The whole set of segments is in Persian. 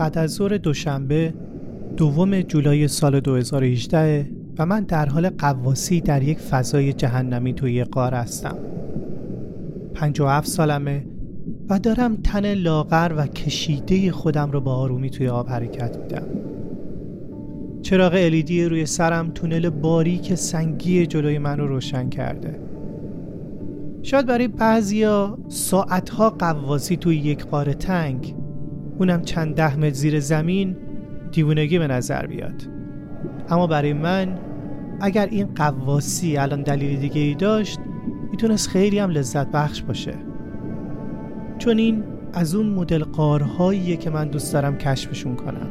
بعد از ظهر دوشنبه دوم جولای سال 2018 و من در حال قواسی در یک فضای جهنمی توی قار هستم. 57 سالمه و دارم تن لاغر و کشیده خودم رو با آرومی توی آب حرکت میدم. چراغ الیدی روی سرم تونل باریک سنگی جلوی من رو روشن کرده. شاید برای بعضیا ساعتها قواسی توی یک قاره تنگ اونم چند ده متر زیر زمین دیوونگی به نظر بیاد. اما برای من اگر این قواسی الان دلیل دیگه ای داشت می‌تونست خیلی هم لذت بخش باشه. چون این از اون مدل قارهاییه که من دوست دارم کشفشون کنم.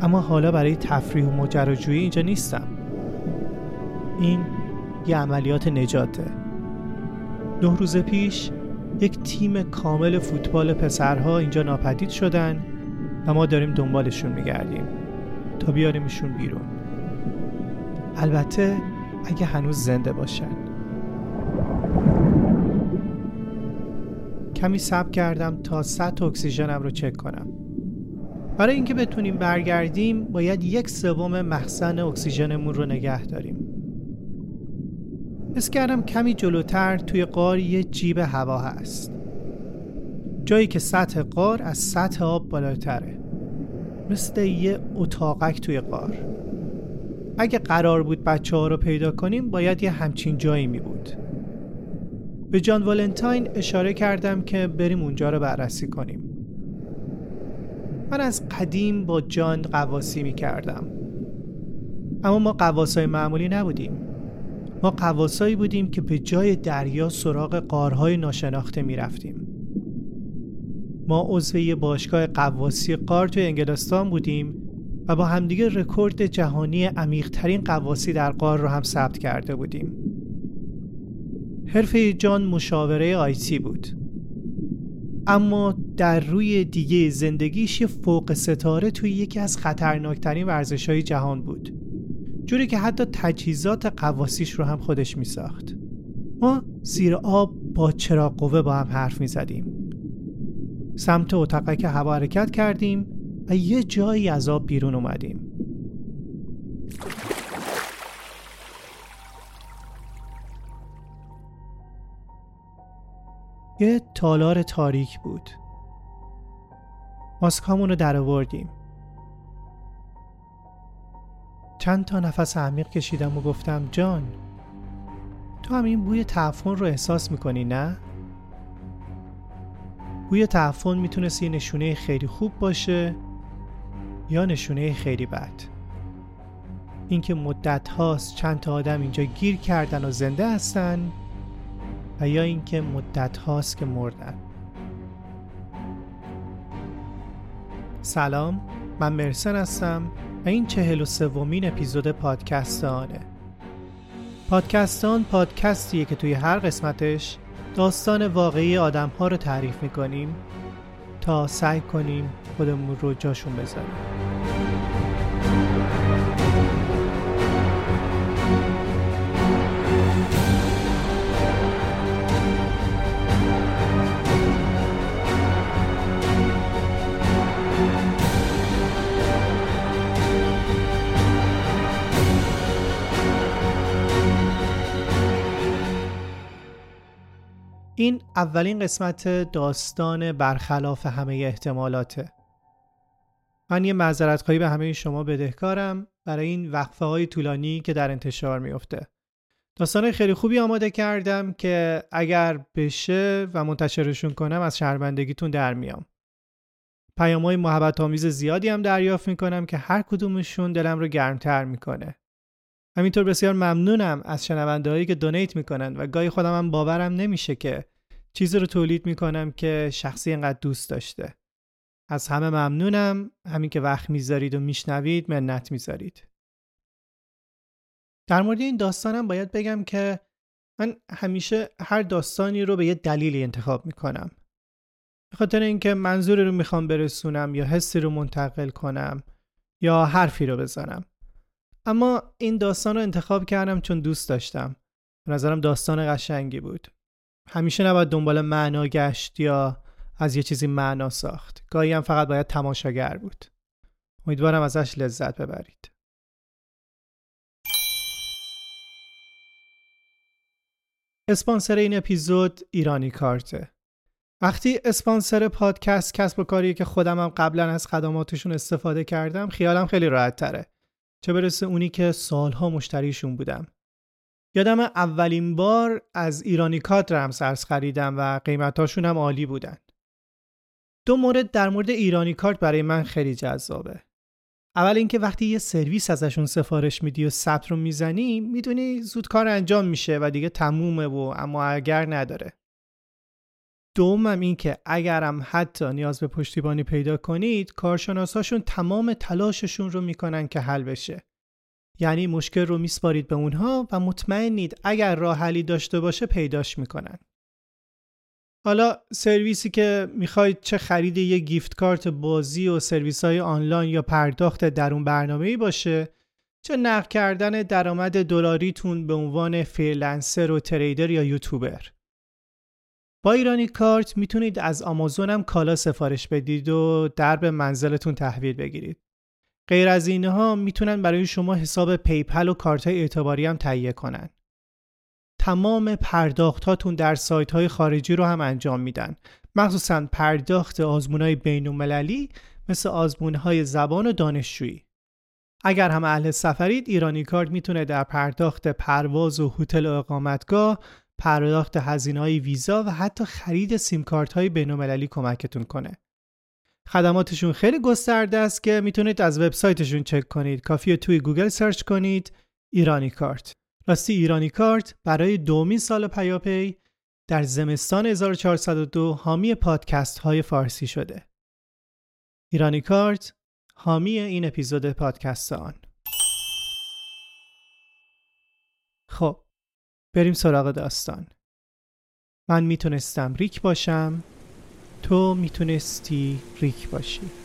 اما حالا برای تفریح و ماجراجویی اینجا نیستم. این یه عملیات نجاته. نه روز پیش یک تیم کامل فوتبال پسرها اینجا ناپدید شدن و ما داریم دنبالشون میگردیم تا بیاریمشون بیرون. البته اگه هنوز زنده باشن. کمی سب کردم تا سطح اکسیژنم رو چک کنم. برای اینکه بتونیم برگردیم باید یک سوم مخزن اکسیژنمون رو نگه داریم. حس کردم کمی جلوتر توی قار یه جیب هوا هست. جایی که سطح قار از سطح آب بالاتره. مثل یه اتاقک توی قار اگه قرار بود بچه ها رو پیدا کنیم باید یه همچین جایی می بود. به جان والنتاین اشاره کردم که بریم اونجا رو بررسی کنیم. من از قدیم با جان قواسی می کردم. اما ما قواسای معمولی نبودیم. ما قواسایی بودیم که به جای دریا سراغ قارهای ناشناخته می رفتیم ما عضو باشگاه قواسی قار توی انگلستان بودیم و با همدیگه رکورد جهانی عمیقترین قواسی در قار رو هم ثبت کرده بودیم. حرفه جان مشاوره آیتی بود. اما در روی دیگه زندگیش یه فوق ستاره توی یکی از خطرناکترین ورزش های جهان بود. جوری که حتی تجهیزات قواسیش رو هم خودش می ساخت ما زیر آب با چراغ قوه با هم حرف می زدیم سمت اتاقک هوا حرکت کردیم و یه جایی از آب بیرون اومدیم. یه تالار تاریک بود. ماسکامون رو در آوردیم چند تا نفس عمیق کشیدم و گفتم جان تو هم این بوی تعفن رو احساس می‌کنی نه؟ بوی تعفن می‌تونست یه نشونه خیلی خوب باشه یا نشونه خیلی بد. اینکه مدت هاست چند تا آدم اینجا گیر کردن و زنده هستن و یا اینکه مدت هاست که مردن. سلام من مرسن هستم. و این چهل و سومین اپیزود پادکست آنه پادکستان پادکستیه که توی هر قسمتش داستان واقعی آدم ها رو تعریف می‌کنیم تا سعی کنیم خودمون رو جاشون بذاریم. اولین قسمت داستان برخلاف همه احتمالاته. من یه معذرت به همه شما بدهکارم برای این وقفه های طولانی که در انتشار میفته داستان خیلی خوبی آماده کردم که اگر بشه و منتشرشون کنم از شهروندگیتون در میام. پیام های محبت آمیز زیادی هم دریافت می‌کنم که هر کدومشون دلم رو گرمتر می‌کنه. همینطور بسیار ممنونم از شنونده هایی که دونیت می‌کنن و گاهی خودم هم باورم نمیشه که چیزی رو تولید می‌کنم که شخصی انقدر دوست داشته. از همه ممنونم. همین که وقت می‌ذارید و میشنوید منت می‌ذارید. در مورد این داستانم باید بگم که من همیشه هر داستانی رو به یه دلیلی انتخاب می‌کنم. به خاطر اینکه منظوری رو می‌خوام برسونم یا حسی رو منتقل کنم یا حرفی رو بزنم. اما این داستان رو انتخاب کردم چون دوست داشتم. به نظرم داستان قشنگی بود. همیشه نباید دنبال معنا گشت یا از یه چیزی معنا ساخت. گاهی هم فقط باید تماشاگر بود. امیدوارم ازش لذت ببرید. اسپانسر این اپیزود ایرانی کارته. وقتی اسپانسر پادکست کسب و کاری که خودم هم قبلا از خدماتشون استفاده کردم خیالم خیلی راحت تره. چه برسه اونی که سالها مشتریشون بودم. یادم اولین بار از ایرانی کارت رمسرز خریدم و قیمتاشون هم عالی بودن. دو مورد در مورد ایرانی کارت برای من خیلی جذابه. اول اینکه وقتی یه سرویس ازشون سفارش میدی و ثبت رو می‌زنی می‌دونی زود کار انجام میشه و دیگه تمومه و اما اگر نداره. دومم این که اگرم حتی نیاز به پشتیبانی پیدا کنید کارشناساشون تمام تلاششون رو می‌کنن که حل بشه. یعنی مشکل رو میسپارید به اونها و مطمئنید اگر راه حلی داشته باشه پیداش می‌کنن حالا سرویسی که می‌خواید چه خرید یه gift card بازی و سرویس های آنلاین یا پرداخت درون برنامه ای باشه چه نقد کردن درآمد دلاریتون به عنوان freelancer و trader یا یوتیوبر با ایرانی کارت می‌تونید از آمازون هم کالا سفارش بدید و درب منزلتون تحویل بگیرید. غیر از اینها می‌تونن برای شما حساب PayPal و کارت اعتباری هم تهیه کنن. تمام پرداختاتون در سایت های خارجی رو هم انجام میدن. مخصوصا پرداخت آزمون های بین المللی مثل آزمون های زبان و دانشجویی. اگر هم اهل سفرید ایرانی کارت می‌تونه در پرداخت پرواز و هتل و اقامتگاه پرداخت هزینه های ویزا و حتی خرید سیم کارت های بین‌المللی کمکتون کنه. خدماتشون خیلی گسترده است که می‌تونید از وبسایتشون چک کنید. کافیه توی گوگل search کنید ایرانی کارت. راستی ایرانی کارت برای دومین سال پیاپی در زمستان 1402 حامی پادکست های فارسی شده. ایرانی کارت حامی این اپیزود پادکست آن. خب بریم سراغ داستان من می‌تونستم ریک باشم تو می‌تونستی ریک باشی.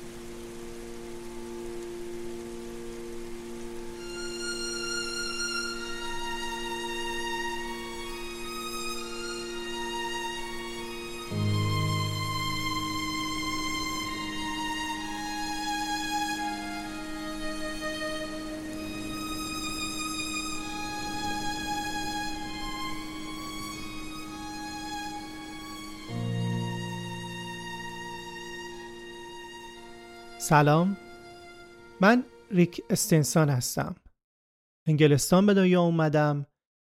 سلام. من ریک استنسان هستم. انگلستان به دنیا اومدم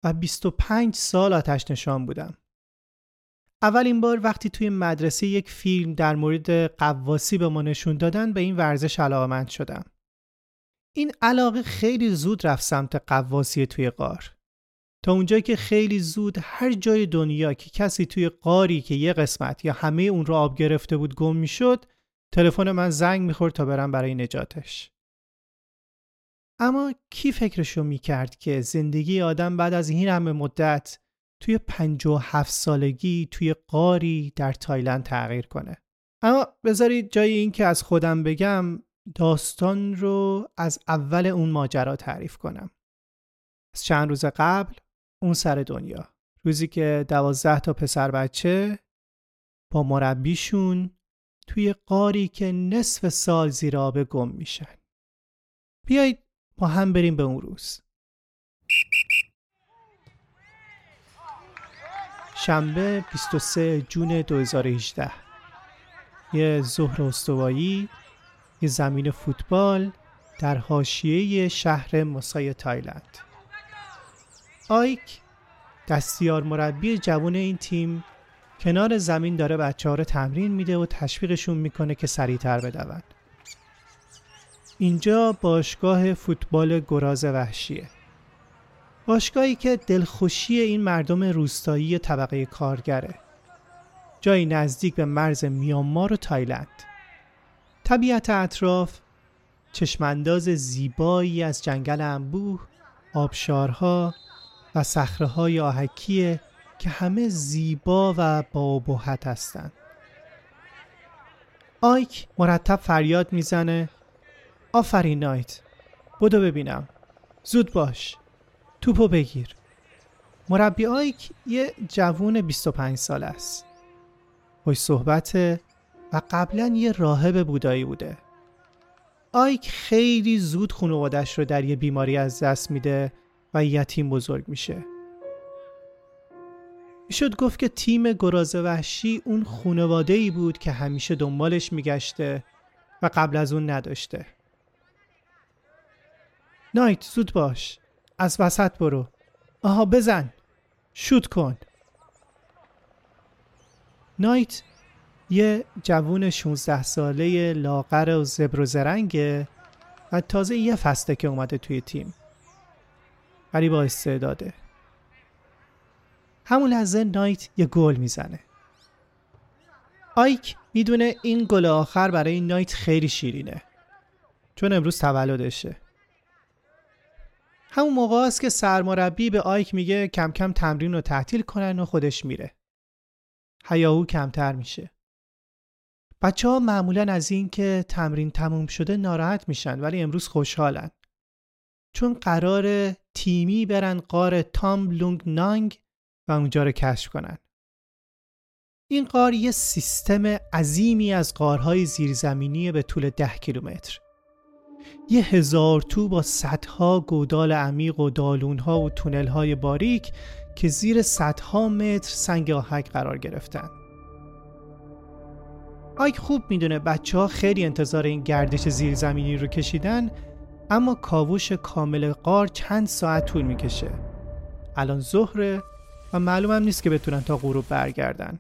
و 25 سال آتش نشان بودم. اولین بار وقتی توی مدرسه یک فیلم در مورد قواسی به ما نشون دادن به این ورزش علاقمند شدم. این علاقه خیلی زود رفت سمت قواسی توی قار تا اونجایی که خیلی زود هر جای دنیا که کسی توی قاری که یه قسمت یا همه اون رو آب گرفته بود گم می‌شد تلفن من زنگ می‌خورد تا برم برای نجاتش. اما کی فکرشو می‌کرد که زندگی آدم بعد از این همه مدت توی و هفت سالگی توی قاری در تایلند تغییر کنه؟ اما بذارید جای این که از خودم بگم داستان رو از اول اون ماجرا تعریف کنم. از چند روز قبل اون سر دنیا. روزی که دوازده تا پسر بچه با مربیشون توی قاری که نصف سال زیر آب گم میشن. بیایید با هم بریم به اون روز. شنبه 23 جون 2018 یه ظهر استوایی یه زمین فوتبال در حاشیه شهر مسای تایلند. آیک دستیار مربی جوان این تیم کنار زمین داره بچه ها رو تمرین میده و تشویقشون می‌کنه که سریعتر بدون. اینجا باشگاه فوتبال گراز وحشیه. باشگاهی که دلخوشی این مردم روستایی طبقه کارگره. جایی نزدیک به مرز میانمار و تایلند. طبیعت اطراف چشمانداز زیبایی از جنگل انبوه آبشارها و صخره آهکیه که همه زیبا و با هستند. آیک مرتب فریاد می‌زنه. آفرین نایت بدو ببینم. زود باش. توپو بگیر. مربی آیک یه جوون 25 سال است. خوش صحبت و قبلا یه راهب بودایی بوده. آیک خیلی زود خانوادش رو در یه بیماری از دست میده و یتیم بزرگ میشه. می‌شد گفت که تیم گراز وحشی اون خونواده ای بود که همیشه دنبالش میگشته و قبل از اون نداشته. نایت زود باش. از وسط برو. آها بزن. شوت کن. نایت یه جوون 16 ساله لاغر و زبر و زرنگه و تازه یه فسته که اومده توی تیم. ولی با استعداده. همون لحظه نایت یه گل می‌زنه. آیک می‌دونه این گل آخر برای نایت خیلی شیرینه. چون امروز تولدشه. همون موقع است که سرمربی به آیک میگه کم کم تمرین رو تعطیل کنن و خودش میره. هیاهو کمتر میشه. بچه ها معمولا از این که تمرین تموم شده ناراحت میشن ولی امروز خوشحالن. چون قرار تیمی برن قار تام لونگ نانگ و اونجا رو کشف کنن. این قار یه سیستم عظیمی از قارهای زیرزمینی به طول ده کیلومتر. یه هزار تو با صدها گودال عمیق و دالونها و تونلهای باریک که زیر صدها متر سنگ آهک قرار گرفتن. آیک خوب می‌دونه بچه ها خیلی انتظار این گردش زیرزمینی رو کشیدن اما کاوش کامل قار چند ساعت طول می‌کشه. الان ظهره و معلوم هم نیست که بتونن تا غروب برگردن.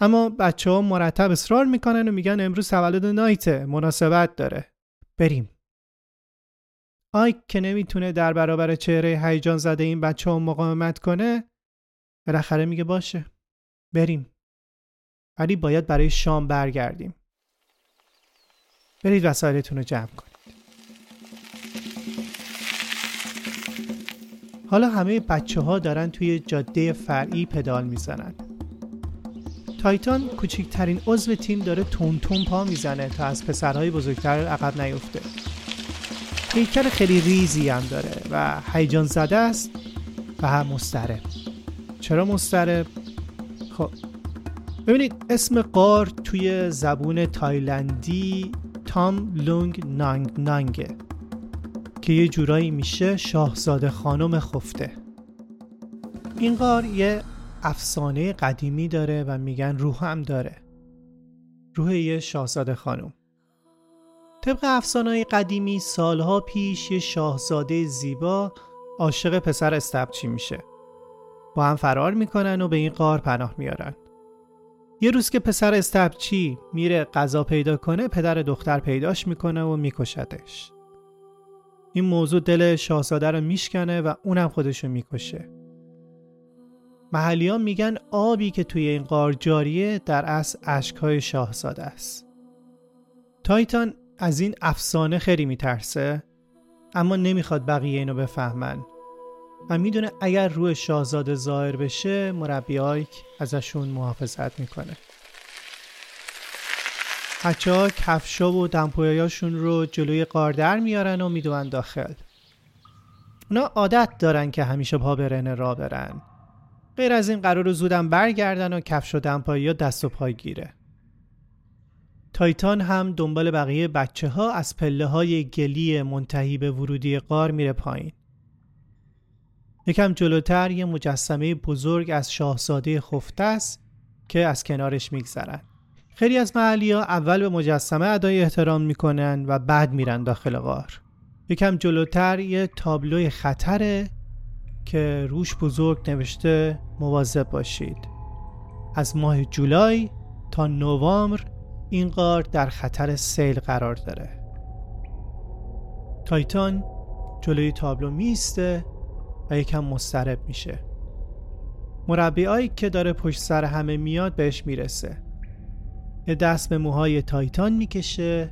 اما بچه ها مرتب اصرار می‌کنن و میگن امروز تولد نایته مناسبت داره. بریم. آیک که نمی‌تونه در برابر چهره هیجان زده این بچه ها مقاومت کنه بالاخره میگه باشه. بریم. ولی باید برای شام برگردیم. برید وسایلتون رو جمع کنید. حالا همه بچه ها دارن توی جاده فرعی پدال می‌زنن. تایتان کوچکترین عضو تیم داره تون تون پا می‌زنه تا از پسرهای بزرگتر عقب نیفته. هیکل خیلی ریزی هم داره و هیجان زده است و هم مسترب چرا مسترب؟ خب ببینید اسم قار توی زبون تایلندی تام لونگ نانگ نانگه. که یه جورایی میشه شاهزاده خانم خفته. این غار یه افسانه قدیمی داره و میگن روح هم داره. روح یه شاهزاده خانم. طبق افسانه قدیمی سالها پیش یه شاهزاده زیبا عاشق پسر استبچی میشه. با هم فرار می‌کنن و به این غار پناه میارن. یه روز که پسر استبچی میره غذا پیدا کنه پدر دختر پیداش می‌کنه و میکشدش این موضوع دل شاهزاده رو میشکنه و اونم خودشو می‌کشه. محلیان میگن آبی که توی این قار جاریه در اصل اشکهای شاهزاده است. تایتان از این افسانه خیلی میترسه اما نمی‌خواد بقیه اینو بفهمن. و می‌دونه اگر روی شاهزاده ظاهر بشه مربی آیک ازشون محافظت می‌کنه. بچه ها کفشا و دمپویاشون رو جلوی قاردر میارن و می‌دونن داخل. اونا عادت دارن که همیشه پا برهنه را برن. غیر از این قرار زودم برگردن و کفش و دمپایی دست و پای گیره. تایتان هم دنبال بقیه بچه ها از پله های گلی منتهی به ورودی قار میره پایین. یکم جلوتر یه مجسمه بزرگ از شاهزاده خفته است که از کنارش میگذرن. خیلی از محلی ها اول به مجسمه ادای احترام می‌کنن و بعد میرن داخل غار. یکم جلوتر یه تابلوی خطره که روش بزرگ نوشته مواظب باشید. از ماه جولای تا نوامبر این غار در خطر سیل قرار داره. تایتان جلوی تابلو میسته و یکم مسترب میشه. مربی که داره پشت سر همه میاد بهش می‌رسه. یه دست به موهای تایتان می‌کشه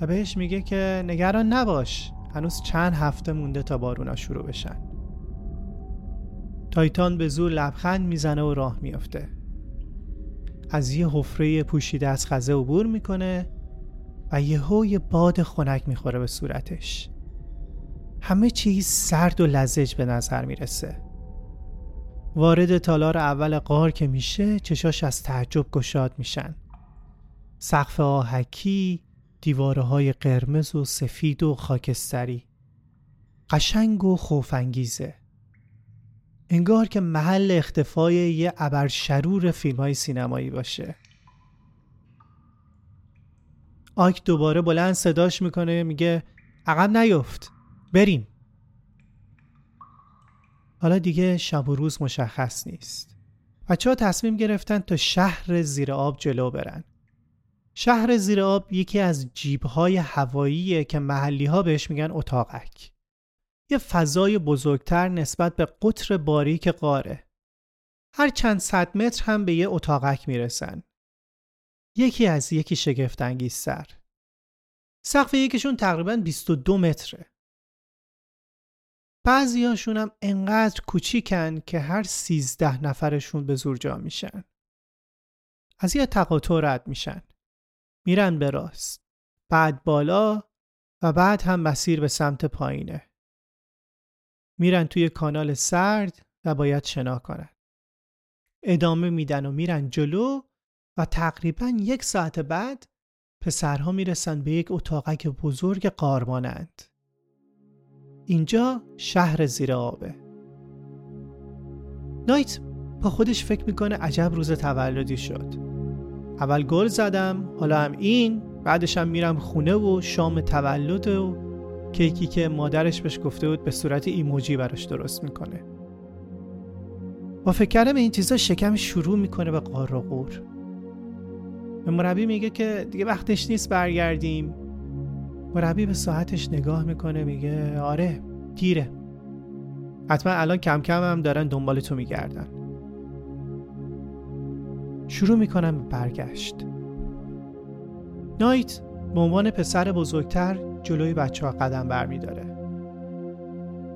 و بهش میگه که نگران نباش هنوز چند هفته مونده تا بارونا شروع بشن. تایتان به زور لبخند می‌زنه و راه میافته. از یه حفره پوشیده از خزه عبور می‌کنه و یهو یه باد خنک می‌خوره به صورتش. همه چیز سرد و لزج به نظر می‌رسه. وارد تالار اول قار که میشه چشاش از تعجب گشاد میشن. سقف آهکی دیواره های قرمز و سفید و خاکستری. قشنگ و خوفانگیزه. انگار که محل اختفای یه ابرشرور فیلم های سینمایی باشه. آیک دوباره بلند صداش می‌کنه میگه عقب نیفت بریم. حالا دیگه شب و روز مشخص نیست. بچه ها تصمیم گرفتن تا شهر زیر آب جلو برن. شهر زیر آب یکی از جیبهای هواییه که محلی ها بهش میگن اتاقک. یه فضای بزرگتر نسبت به قطر باریک قاره هر چند صد متر هم به یه اتاقک می‌رسن. یکی از یکی شگفتانگیز سر. سقف یکیشون تقریبا 22 متره. بعضیاشون هم انقدر کوچیکن که هر سیزده نفرشون به زور جا میشن. از یه تقاطع رد میشن. میرن به راست. بعد بالا و بعد هم مسیر به سمت پایینه. میرن توی کانال سرد و باید شنا کنن. ادامه میدن و میرن جلو و تقریبا یک ساعت بعد پسرها می‌رسن به یک اتاقک بزرگ قارمانند. اینجا شهر زیر آبه. نایت با خودش فکر می‌کنه عجب روز تولدی شد. اول گل زدم حالا هم این بعدش هم میرم خونه و شام تولد و کیکی که مادرش بهش گفته بود به صورت ایموجی براش درست می‌کنه. با فکر کردم این چیزا شکم شروع می‌کنه به قار و به مربی میگه که دیگه وقتش نیست برگردیم. مربی به ساعتش نگاه می‌کنه میگه آره دیره. حتما الان کم کم هم دارن دنبال تو میگردن. شروع می‌کنم به برگشت. نایت به عنوان پسر بزرگتر جلوی بچه ها قدم برمیداره.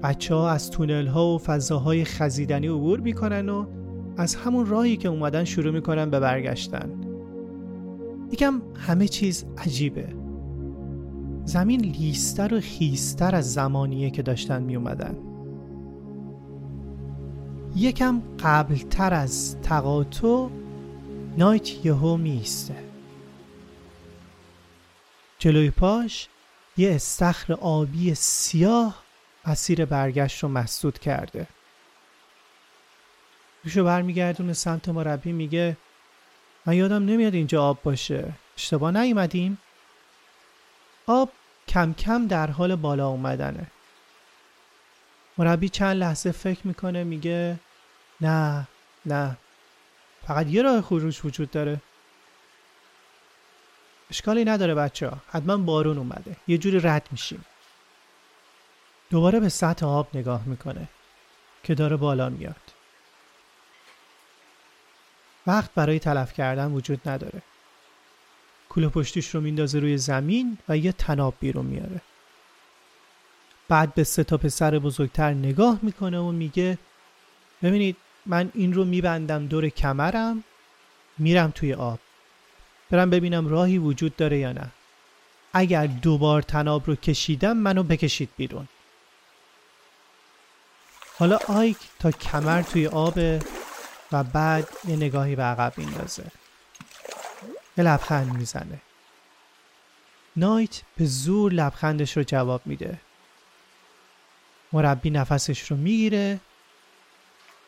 بچه ها از تونل ها و فضاهای خزیدنی عبور می‌کنن و از همون راهی که اومدن شروع می‌کنن به برگشتن. یکم همه چیز عجیبه. زمین لیستر و خیستر از زمانیه که داشتن می اومدن یکم قبلتر از تقاطع نایت یهو میسته جلوی پاش یه استخر آبی سیاه مسیر برگشت رو مسدود کرده. روشو برمیگردونه سمت مربی میگه من یادم نمیاد اینجا آب باشه. اشتباه نیومدیم. آب کم کم در حال بالا اومدنه. مربی چند لحظه فکر می‌کنه میگه نه نه. فقط یه راه خروج وجود داره. اشکالی نداره بچه ها. حتما بارون اومده. یه جوری رد میشیم. دوباره به سطح آب نگاه می‌کنه که داره بالا میاد. وقت برای تلف کردن وجود نداره. کوله پشتیش رو میندازه روی زمین و یه تناب بیرون میاره. بعد به سه تا پسر بزرگتر نگاه می‌کنه و میگه ببینید من این رو میبندم دور کمرم میرم توی آب. برم ببینم راهی وجود داره یا نه. اگر دوبار تناب رو کشیدم منو بکشید بیرون. حالا آیک تا کمر توی آب و بعد یه نگاهی به عقب میندازه یه لبخند می‌زنه. نایت به زور لبخندش رو جواب میده. مربی نفسش رو می‌گیره.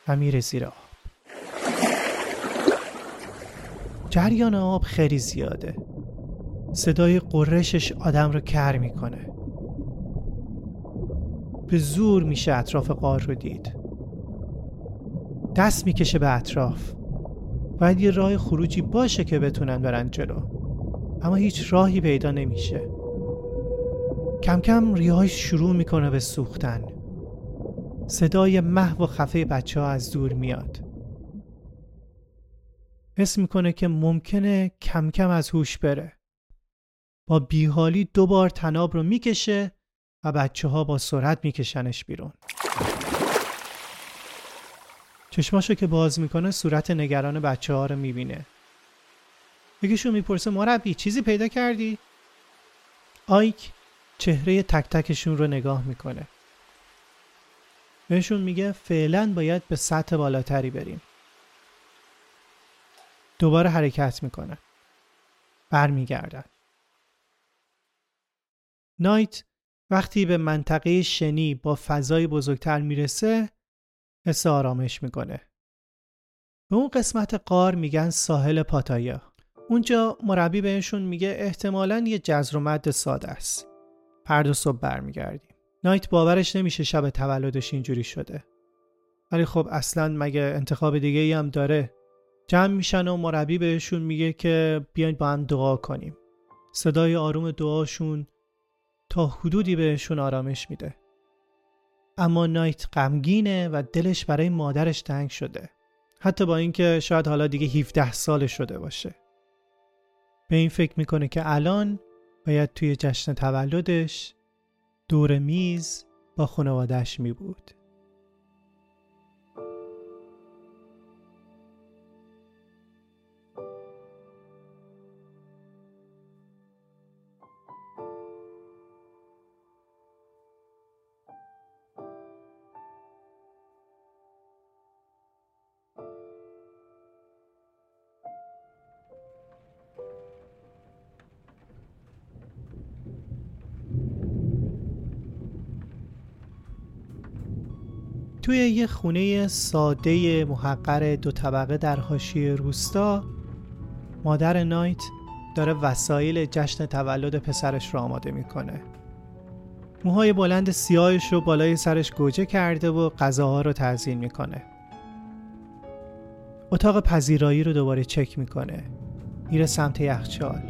و میره زیر آب جریان آب خیلی زیاده. صدای قرشش آدم رو کر می‌کنه. به زور میشه اطراف قار رو دید. دست می‌کشه به اطراف. باید یه راه خروجی باشه که بتونن برن جلو. اما هیچ راهی پیدا نمیشه. کم کم ریهاش شروع می‌کنه به سوختن. صدای محو و خفه بچه ها از دور میاد. حس می‌کنه که ممکنه کم کم از هوش بره. با بیحالی دو بار تناب رو می‌کشه و بچه ها با سرعت میکشنش بیرون. چشماشو که باز می‌کنه صورت نگران بچه ها رو می‌بینه. یکیشون می‌پرسه مربی چیزی پیدا کردی؟ آیک چهره تک تکشون رو نگاه می‌کنه. بهشون میگه فعلا باید به سطح بالاتری بریم دوباره حرکت می‌کنه برمیگردن. نایت وقتی به منطقه شنی با فضای بزرگتر می‌رسه حس آرامش می‌کنه. به اون قسمت قار میگن ساحل پاتایا. اونجا مربی بهشون میگه احتمالا یه جزر و مد ساده است. فردا صبح برمیگردیم. نایت باورش نمیشه شب تولدش اینجوری شده. ولی خب اصلا مگه انتخاب دیگه ای هم داره؟ جمع میشن و مربی بهشون میگه که بیاین با هم دعا کنیم. صدای آروم دعاشون تا حدودی بهشون آرامش میده. اما نایت غمگینه و دلش برای مادرش تنگ شده. حتی با اینکه شاید حالا دیگه 17 سال شده باشه. به این فکر می‌کنه که الان باید توی جشن تولدش دور میز با خانوادهش می بود. توی یه خونه ساده محقر دو طبقه در حاشیه روستا مادر نایت داره وسایل جشن تولد پسرش رو آماده می‌کنه. موهای بلند سیاهش رو بالای سرش گوجه کرده و غذاها رو تزیین می‌کنه. اتاق پذیرایی رو دوباره چک می‌کنه. میره سمت یخچال.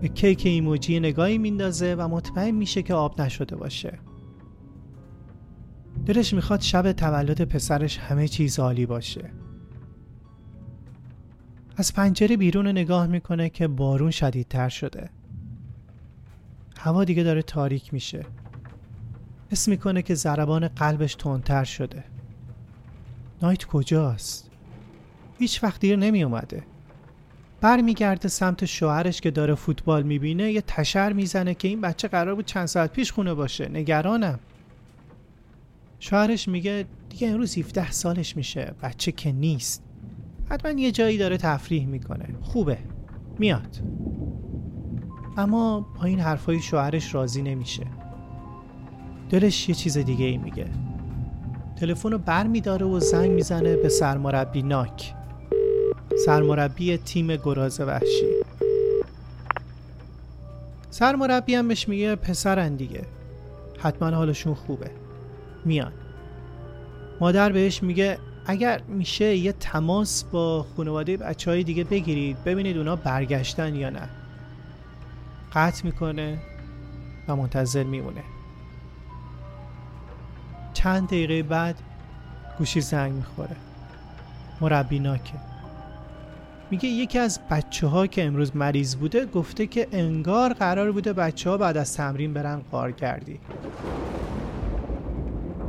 به کیک ایموجی نگاهی میندازه و مطمئن میشه که آب نشده باشه. دلش می‌خواد شب تولد پسرش همه چیز عالی باشه. از پنجره بیرون نگاه می‌کنه که بارون شدیدتر شده. هوا دیگه داره تاریک میشه. حس می‌کنه که ضربان قلبش تندتر شده. نایت کجاست؟ هیچ وقت دیر نمی اومده برمیگرده سمت شوهرش که داره فوتبال می‌بینه یه تشر می‌زنه که این بچه قرار بود چند ساعت پیش خونه باشه. نگرانم. شوهرش میگه دیگه امروز 17 سالش میشه. بچه که نیست. حتما یه جایی داره تفریح می‌کنه. خوبه. میاد. اما با این حرفای شوهرش راضی نمیشه. دلش یه چیز دیگه ای میگه. تلفن رو بر میداره و زنگ می‌زنه به سرمربی ناک. سرمربی تیم گراز وحشی. سرمربی هم بهش میگه پسرن دیگه. حتما حالشون خوبه. میان مادر بهش میگه اگر میشه یه تماس با خانواده بچه های دیگه بگیرید ببینید اونا برگشتن یا نه. قطع می‌کنه و منتظر میمونه. چند دقیقه بعد گوشی زنگ می‌خوره. مربی ناکه. میگه یکی از بچه ها که امروز مریض بوده گفته که انگار قرار بوده بچه ها بعد از تمرین برن قارگردی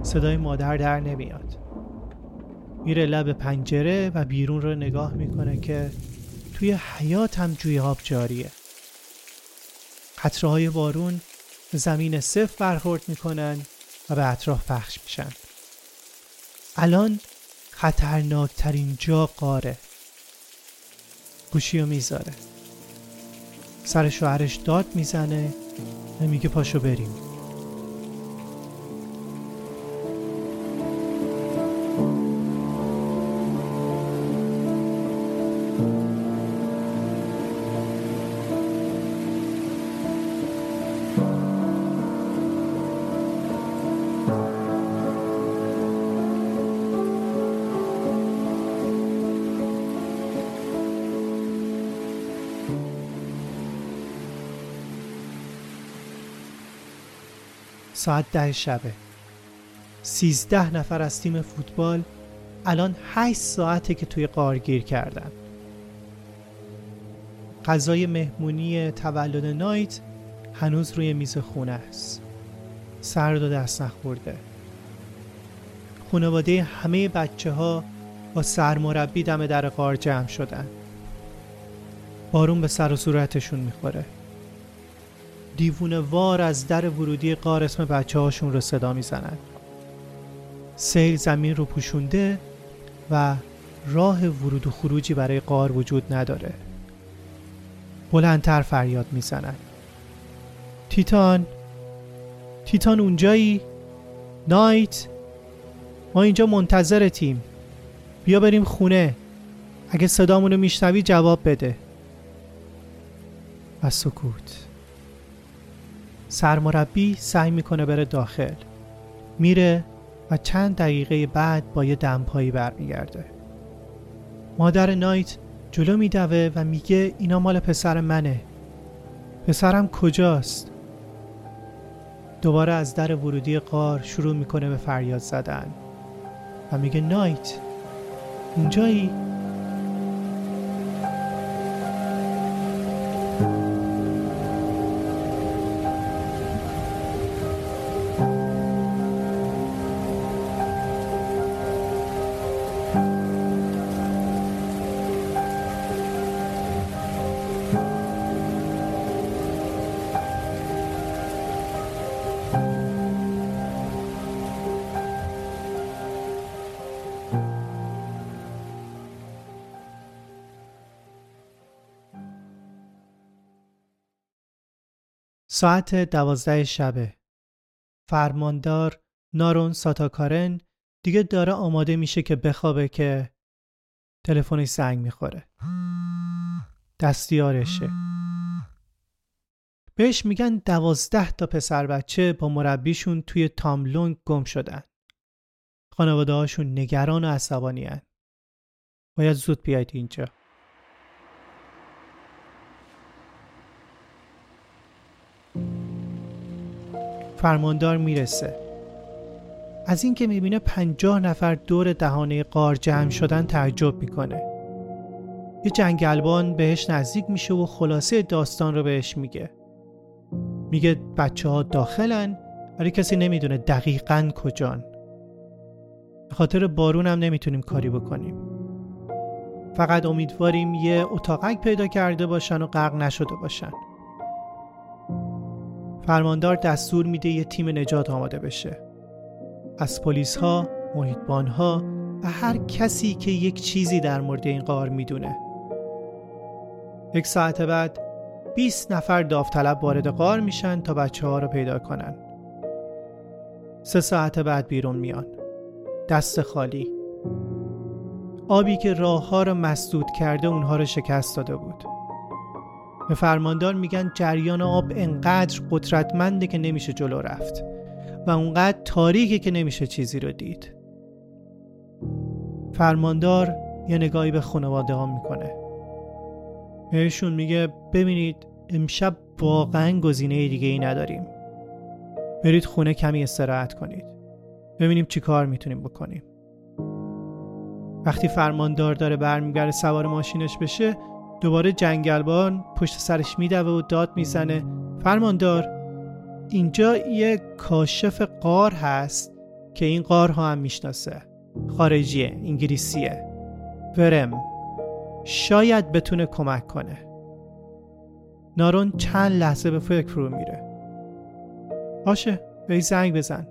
صدای مادر در نمیاد. میره لب پنجره و بیرون رو نگاه می‌کنه که توی حیات هم جوی آب جاریه. قطره های بارون زمین صف برخورد می‌کنن و به اطراف پخش میشن. الان خطرناکترین جا قاره. گوشی رو می‌ذاره. سر شوهرش داد می‌زنه و میگه پاشو بریم. ساعت ده شبه. سیزده نفر از تیم فوتبال الان هشت ساعته که توی قار گیر کردن. غذای مهمونی تولد نایت هنوز روی میز خونه است. سرد و دست نخورده. خانواده همه بچه ها با سرمربی دم در قار جمع شدن. بارون به سر و صورتشون می‌خوره. دیوونه وار از در ورودی قار اسم بچه هاشون رو صدا می‌زنن. سیل زمین رو پوشونده و راه ورود و خروجی برای قار وجود نداره. بلندتر فریاد می‌زنن. تیتان تیتان اونجایی؟ نایت ما اینجا منتظرتیم. بیا بریم خونه. اگه صدامونو میشنوی جواب بده. و سکوت. سرمربی سعی می‌کنه بره داخل. میره و چند دقیقه بعد با یه دمپایی برمیگرده. مادر نایت جلو میدوه و میگه اینا مال پسر منه. پسرم کجاست؟ دوباره از در ورودی قار شروع می‌کنه به فریاد زدن. و میگه نایت اونجایی ساعت دوازده شبه. فرماندار نارون ساتاکارن دیگه داره آماده میشه که بخوابه که تلفنش زنگ می‌خوره. دستیارشه. بهش میگن دوازده تا پسر بچه با مربیشون توی تاملونگ گم شدن. خانواده هاشون نگران و عصبانی هن. باید زود بیاید اینجا. فرماندار می‌رسه. از اینکه می‌بینه پنجاه نفر دور دهانه قار جمع شدن تعجب می‌کنه. یه جنگلبان بهش نزدیک میشه و خلاصه داستان رو بهش میگه. میگه بچه ها داخلن ولی کسی نمی‌دونه دقیقا کجان. به خاطر بارون هم نمی‌تونیم کاری بکنیم. فقط امیدواریم یه اتاقک پیدا کرده باشن و غرق نشده باشن. فرماندار دستور میده یه تیم نجات آماده بشه. از پلیس ها، محیطبان ها و هر کسی که یک چیزی در مورد این قار می‌دونه. یک ساعت بعد 20 نفر داوطلب وارد قار میشن تا بچه ها رو پیدا کنن. سه ساعت بعد بیرون میان. دست خالی. آبی که راه ها رو مسدود کرده اونها رو شکست داده بود. به فرماندار میگن جریان آب انقدر قدرتمنده که نمیشه جلو رفت و اونقدر تاریکه که نمیشه چیزی رو دید. فرماندار یه نگاهی به خانواده ها می‌کنه. بهشون میگه ببینید امشب واقعا گزینه دیگه ای نداریم. برید خونه کمی استراحت کنید. ببینیم چی کار می‌تونیم بکنیم. وقتی فرماندار داره برمیگرده سوار ماشینش بشه دوباره جنگلبان پشت سرش میدوه و داد می‌زنه. فرماندار اینجا یه کاشف قار هست که این قارها هم می‌شناسه. خارجیه انگلیسیه. ورم شاید بتونه کمک کنه. نارون چند لحظه به فکر فرو میره. باشه به زنگ بزن.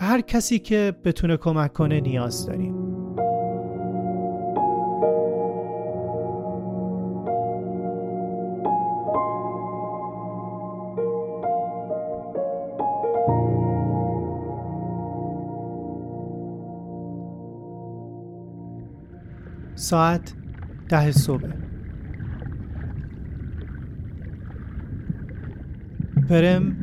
هر کسی که بتونه کمک کنه نیاز داریم. ساعت ده صبح. پرم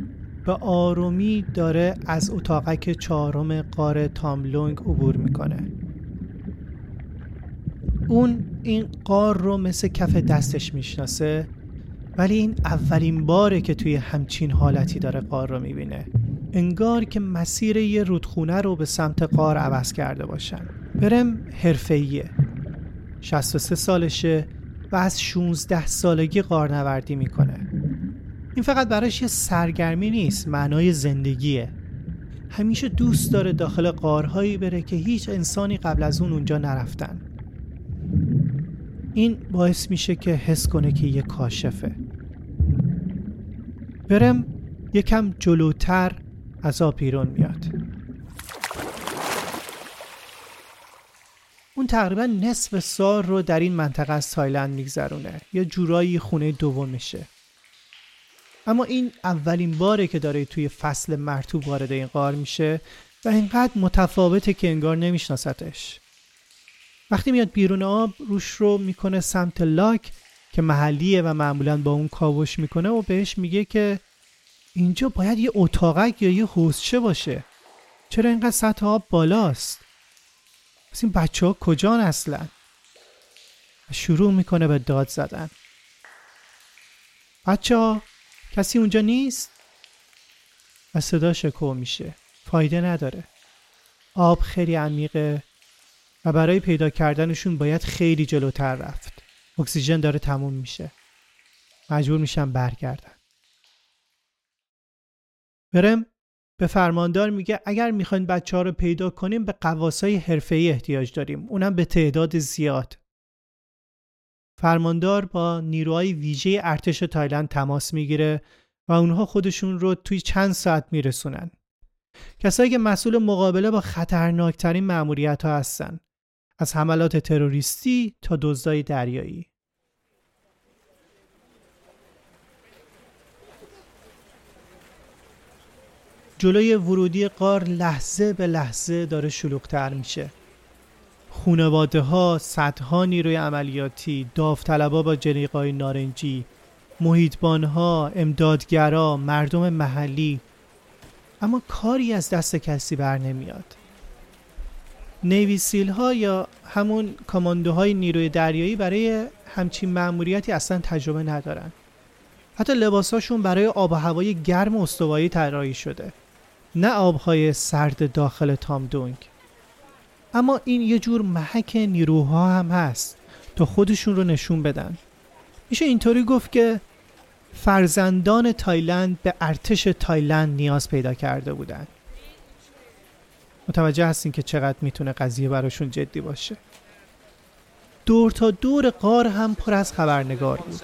به آرومی داره از اتاقک چهارم قار تاملونگ عبور می‌کنه. اون این قار رو مثل کف دستش می‌شناسه ولی این اولین باره که توی همچین حالتی داره قار رو می‌بینه. انگار که مسیر یه رودخونه رو به سمت قار عوض کرده باشن. برم حرفه‌ایه. 63 سالشه و از 16 سالگی قارنوردی می‌کنه. این فقط براش یه سرگرمی نیست معنای زندگیه. همیشه دوست داره داخل قارهایی بره که هیچ انسانی قبل از اون اونجا نرفتن. این باعث میشه که حس کنه که یه کاشفه. برم یکم جلوتر از آب میاد. اون تقریبا نصف سال رو در این منطقه از تایلند میگذرونه. یا جورایی خونه دومشه اما این اولین باره که داره توی فصل مرتوب وارد این غار میشه و اینقدر متفاوته که انگار نمیشناستش وقتی میاد بیرون آب روش رو می‌کنه سمت لاک که محلیه و معمولا با اون کاوش می‌کنه و بهش میگه که اینجا باید یه اتاقک یا یه حوزچه باشه. چرا اینقدر سطح آب بالاست؟ پس این بچه ها کجان اصلا شروع می‌کنه به داد زدن. بچه ها کسی اونجا نیست؟ و صدا شکو میشه. فایده نداره. آب خیلی عمیقه و برای پیدا کردنشون باید خیلی جلوتر رفت. اکسیژن داره تموم میشه. مجبور میشم برگردن. برم به فرماندار میگه اگر می‌خواین بچه ها رو پیدا کنیم به قواسای حرفه‌ای احتیاج داریم. اونم به تعداد زیاد. فرماندار با نیروهای ویژه ارتش تایلند تماس می‌گیره و اونها خودشون رو توی چند ساعت میرسونن. کسایی که مسئول مقابله با خطرناکترین معمولیت ها هستن. از حملات تروریستی تا دزدای دریایی. جلوی ورودی قار لحظه به لحظه داره شلوغتر میشه. خونواده ها صدها نیروی عملیاتی داوطلبا با جلیقای نارنجی محیطبان ها امدادگرا مردم محلی. اما کاری از دست کسی بر نمیاد. نیویسیل ها یا همون کاماندوهای نیروی دریایی برای همچین مأموریتی اصلا تجربه ندارن. حتی لباساشون برای آب و هوای گرم و استوایی طراحی شده. نه آبهای سرد داخل تامدونگ اما این یه جور محک نیروها هم هست تا خودشون رو نشون بدن. میشه اینطوری گفت که فرزندان تایلند به ارتش تایلند نیاز پیدا کرده بودن. متوجه هستین که چقدر می‌تونه قضیه براشون جدی باشه. دور تا دور قار هم پر از خبرنگار بود.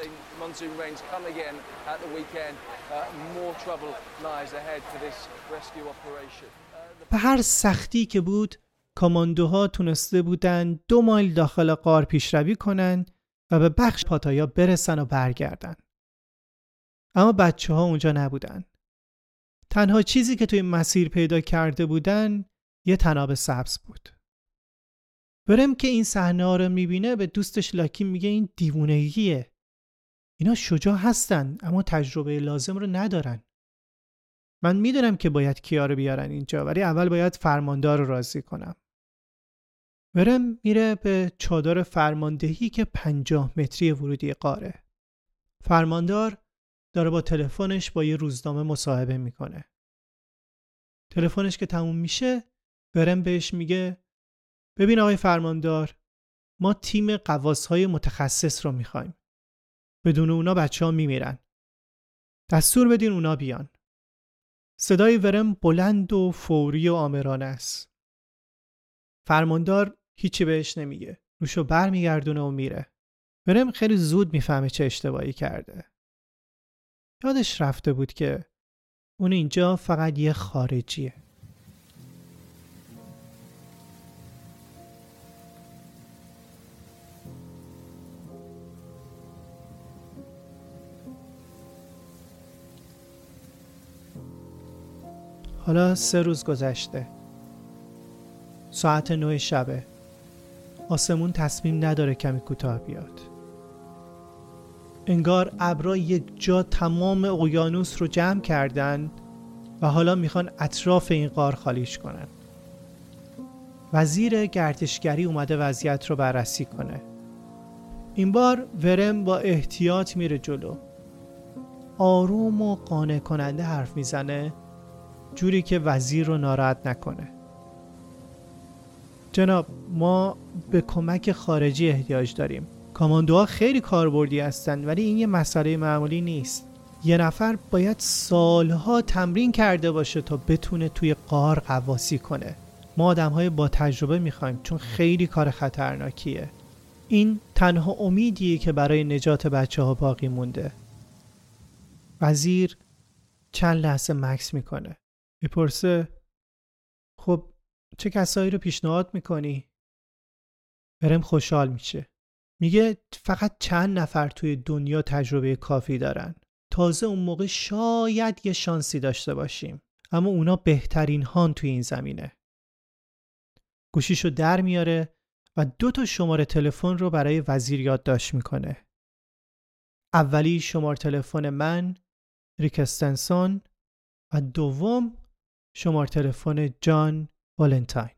به هر سختی که بود کاماندوها تونسته بودن دو مایل داخل قار پیشروی کنند و به بخش پاتایا برسن و برگردن. اما بچه ها اونجا نبودن. تنها چیزی که توی مسیر پیدا کرده بودن یه تناب سبز بود. برم که این صحنه رو می‌بینه به دوستش لاکی میگه این دیوونگیه. اینا شجاع هستن اما تجربه لازم رو ندارن. من می‌دونم که باید کیا رو بیارن اینجا ولی اول باید فرماندار رو راضی کنم. ورم میره به چادر فرماندهی که پنجاه متری ورودی قاره. فرماندار داره با تلفنش با یه روزنامه مصاحبه می‌کنه. تلفنش که تموم میشه ورم بهش میگه ببین آقای فرماندار ما تیم قواس های متخصص رو می‌خوایم. بدون اونا بچه ها میمیرن. دستور بدین اونا بیان. صدای ورم بلند و فوری و آمرانه است. فرماندار هیچی بهش نمیگه. روشو برمیگردونه و میره. ورم خیلی زود می‌فهمه چه اشتباهی کرده. یادش رفته بود که اون اینجا فقط یه خارجیه. حالا سه روز گذشته. ساعت نه شبه. آسمون تصمیم نداره کمی کوتاه بیاد. انگار ابرا یک جا تمام اقیانوس رو جمع کردن و حالا می‌خوان اطراف این غار خالیش کنن. وزیر گردشگری اومده وضعیت رو بررسی کنه. این بار ورم با احتیاط میره جلو. آروم و قانع کننده حرف می‌زنه. جوری که وزیر رو ناراحت نکنه. جناب ما به کمک خارجی احتیاج داریم. کاماندوها خیلی کاربردی هستند ولی این یه مسئله معمولی نیست. یه نفر باید سالها تمرین کرده باشه تا بتونه توی قار قواسی کنه. ما آدم های با تجربه می‌خوایم چون خیلی کار خطرناکیه. این تنها امیدیه که برای نجات بچه ها باقی مونده. وزیر چند لحظه مکس می‌کنه. می‌پرسه خب چه کسایی رو پیشنهاد می‌کنی؟ برم خوشحال میشه. میگه فقط چند نفر توی دنیا تجربه کافی دارن. تازه اون موقع شاید یه شانسی داشته باشیم. اما اونا بهترین هان توی این زمینه. گوشیشو در میاره و دو تا شماره تلفن رو برای وزیر یادداشت می‌کنه. اولی شماره تلفن من ریکستنسون و دوم شماره تلفن جان والنتاین.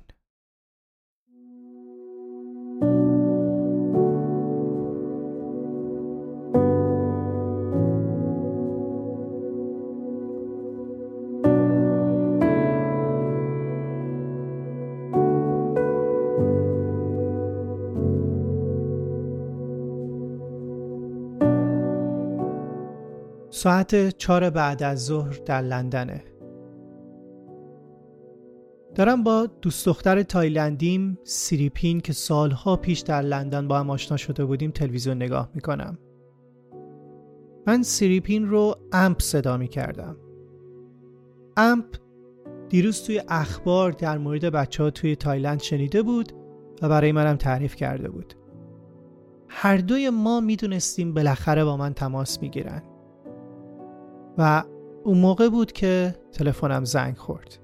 ساعت چهار بعد از ظهر در لندنه. دارم با دوست دختر تایلندیم سیریپین که سالها پیش در لندن با هم آشنا شده بودیم تلویزیون نگاه می‌کنم. من سیریپین رو امپ صدا می‌کردم. امپ دیروز توی اخبار در مورد بچه ها توی تایلند شنیده بود و برای منم تعریف کرده بود. هر دوی ما می‌دونستیم بالاخره با من تماس می‌گیرن. و اون موقع بود که تلفنم زنگ خورد.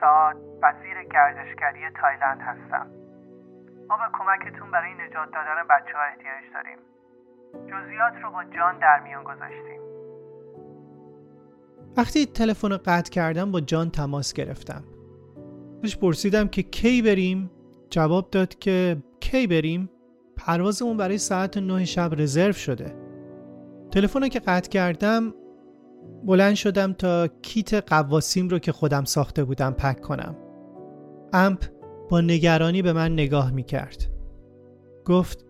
ساد وزیر گردشگری تایلند هستم. ما به کمکتون برای نجات دادن بچه ها احتیاج داریم. جزئیات رو با جان در میان گذاشتیم. وقتی تلفن رو قطع کردم با جان تماس گرفتم. ازش پرسیدم که کی بریم؟ جواب داد که کی بریم؟ پروازمون برای ساعت نه شب رزرو شده. تلفن که قطع کردم بلند شدم تا کیت قواسیم رو که خودم ساخته بودم پک کنم. امپ با نگرانی به من نگاه می کرد گفت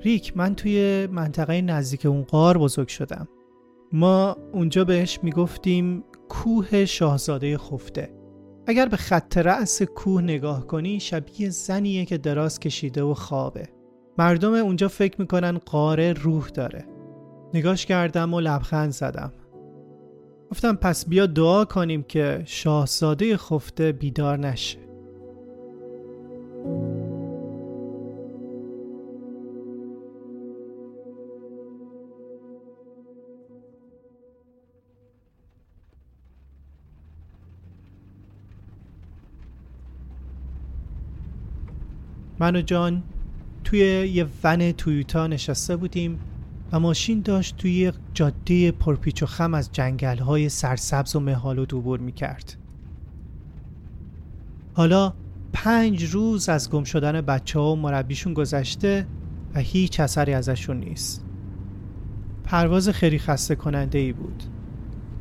ریک من توی منطقه نزدیک اون قار بزرگ شدم. ما اونجا بهش می‌گفتیم کوه شاهزاده خفته. اگر به خط رأس کوه نگاه کنی شبیه زنیه که دراز کشیده و خوابه. مردم اونجا فکر می‌کنن قاره روح داره. نگاش کردم و لبخند زدم. گفتم پس بیا دعا کنیم که شاهزاده خفته بیدار نشه. من و جان توی یه ون تویوتا نشسته بودیم. و ماشین داشت توی یک جاده پرپیچ و خم از جنگل های سرسبز و مهالو دوبور می کرد. حالا پنج روز از گم شدن بچه ها و مربیشون گذشته و هیچ اثری ازشون نیست. پرواز خیلی خسته کننده ای بود.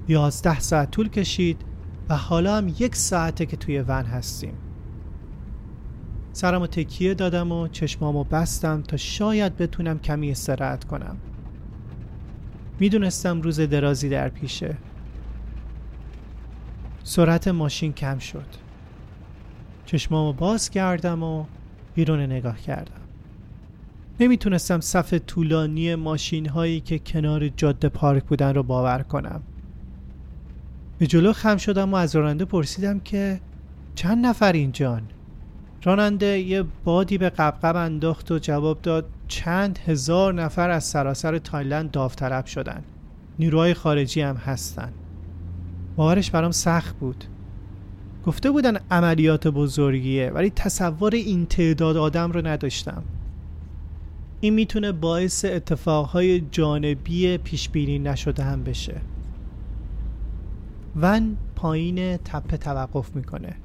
یازده ساعت طول کشید و حالا هم یک ساعته که توی ون هستیم. سرمو تکیه دادم و چشمامو بستم تا شاید بتونم کمی استراحت کنم. می‌دونستم روز درازی در پیشه. سرعت ماشین کم شد. چشمامو باز کردم و بیرون نگاه کردم. نمی‌تونستم صف طولانی ماشین هایی که کنار جاده پارک بودن رو باور کنم. به جلو خم شدم و از راننده پرسیدم که چند نفر اینجان؟ راننده یه بادی به قبقب انداخت و جواب داد چند هزار نفر از سراسر تایلند داوطلب شدن نیروهای خارجی هم هستن باورش برام سخت بود. گفته بودن عملیات بزرگیه ولی تصور این تعداد آدم رو نداشتم. این می‌تونه باعث اتفاقهای جانبی پیشبینی نشده هم بشه. ون پایین تپه توقف می‌کنه.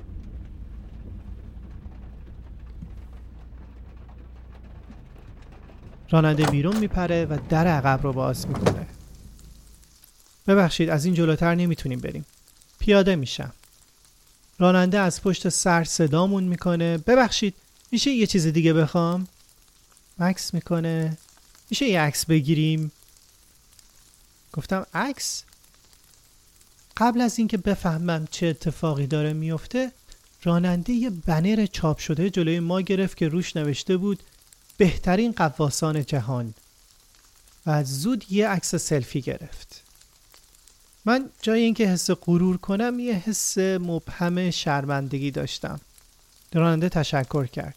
راننده بیرون میپره و در عقب رو باز می‌کنه. ببخشید از این جلوتر نمی‌تونیم بریم. پیاده میشم. راننده از پشت سر صدامون می‌کنه. ببخشید میشه یه چیز دیگه بخوام؟ عکس می‌کنه. میشه یه عکس بگیریم؟ گفتم عکس؟ قبل از اینکه بفهمم چه اتفاقی داره میفته راننده یه بنر چاپ شده جلوی ما گرفت که روش نوشته بود بهترین قواسان جهان. و زود یه عکس سلفی گرفت. من جای اینکه حس غرور کنم یه حس مبهم شرمندگی داشتم. راننده تشکر کرد.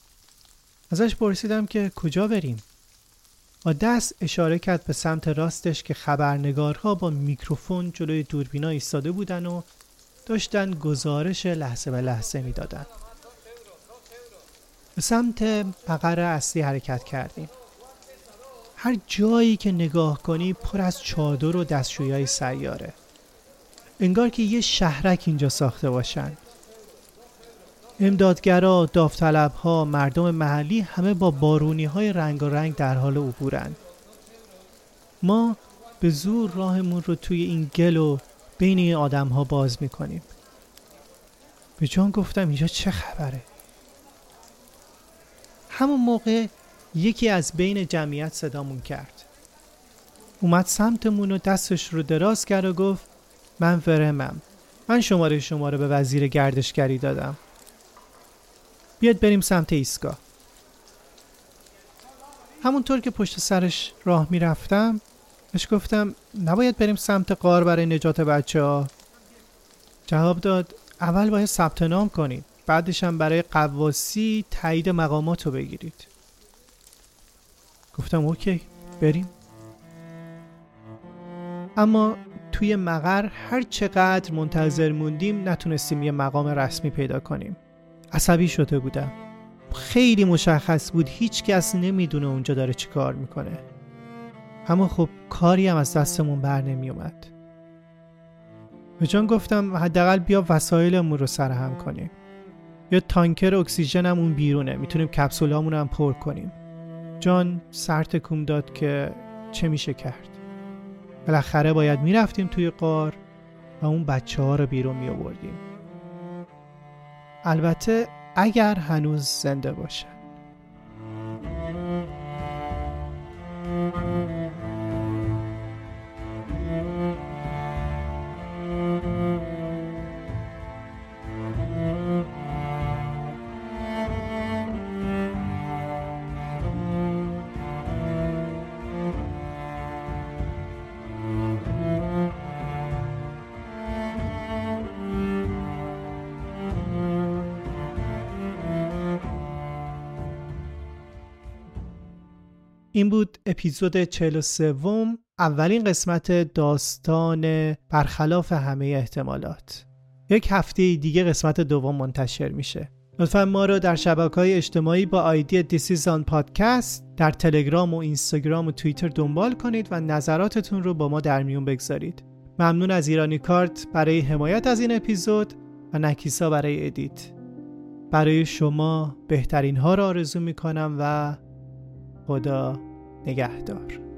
ازش پرسیدم که کجا بریم؟ با دست اشاره کرد به سمت راستش که خبرنگارها با میکروفون جلوی دوربینا ایستاده بودن و داشتن گزارش لحظه به لحظه می‌دادن. به سمت مقر اصلی حرکت کردیم. هر جایی که نگاه کنی پر از چادر و دستشویای سیاره. انگار که یه شهرک اینجا ساخته باشن. امدادگرا، ها، مردم محلی همه با بارونی های رنگ رنگ در حال عبورن. ما به زور راهمون رو توی این گل و بین این آدم ها باز می‌کنیم. به جان گفتم اینجا چه خبره؟ همون موقع یکی از بین جمعیت صدامون کرد. اومد سمتمون و دستش رو دراز کرد و گفت من فرمم. من شماره شما رو به وزیر گردشگری دادم. بیاد بریم سمت ایستگاه همونطور که پشت سرش راه می‌رفتم بهش گفتم نباید بریم سمت قار برای نجات بچه ها جواب داد اول باید ثبت نام کنید بعدش هم برای قواسی تایید مقامات رو بگیرید. گفتم اوکی بریم. اما توی مقر هر چقدر منتظر موندیم نتونستیم یه مقام رسمی پیدا کنیم. عصبی شده بودم. خیلی مشخص بود هیچ کس نمی‌دونه اونجا داره چی کار می‌کنه. اما خب کاری هم از دستمون بر نمی اومد به جان گفتم حداقل بیا وسایلمون رو سرهم کنیم. یا تانکر اکسیژن هم اون بیرونه. می‌تونیم کپسولامون هم پر کنیم. جان سر تکون داد که چه میشه کرد. بالاخره باید می‌رفتیم توی قار و اون بچه ها رو بیرون می البته اگر هنوز زنده باشه. اپیزود 43 اولین قسمت داستان برخلاف همه احتمالات. یک هفته دیگه قسمت دوم منتشر میشه. لطفا ما رو در شبکه های اجتماعی با ID This is آن podcast در تلگرام و اینستاگرام و توییتر دنبال کنید و نظراتتون رو با ما در میون بگذارید. ممنون از ایرانی کارت برای حمایت از این اپیزود و نکیسا برای edit. برای شما بهترین ها را آرزو می‌کنم و خدا نگهدار.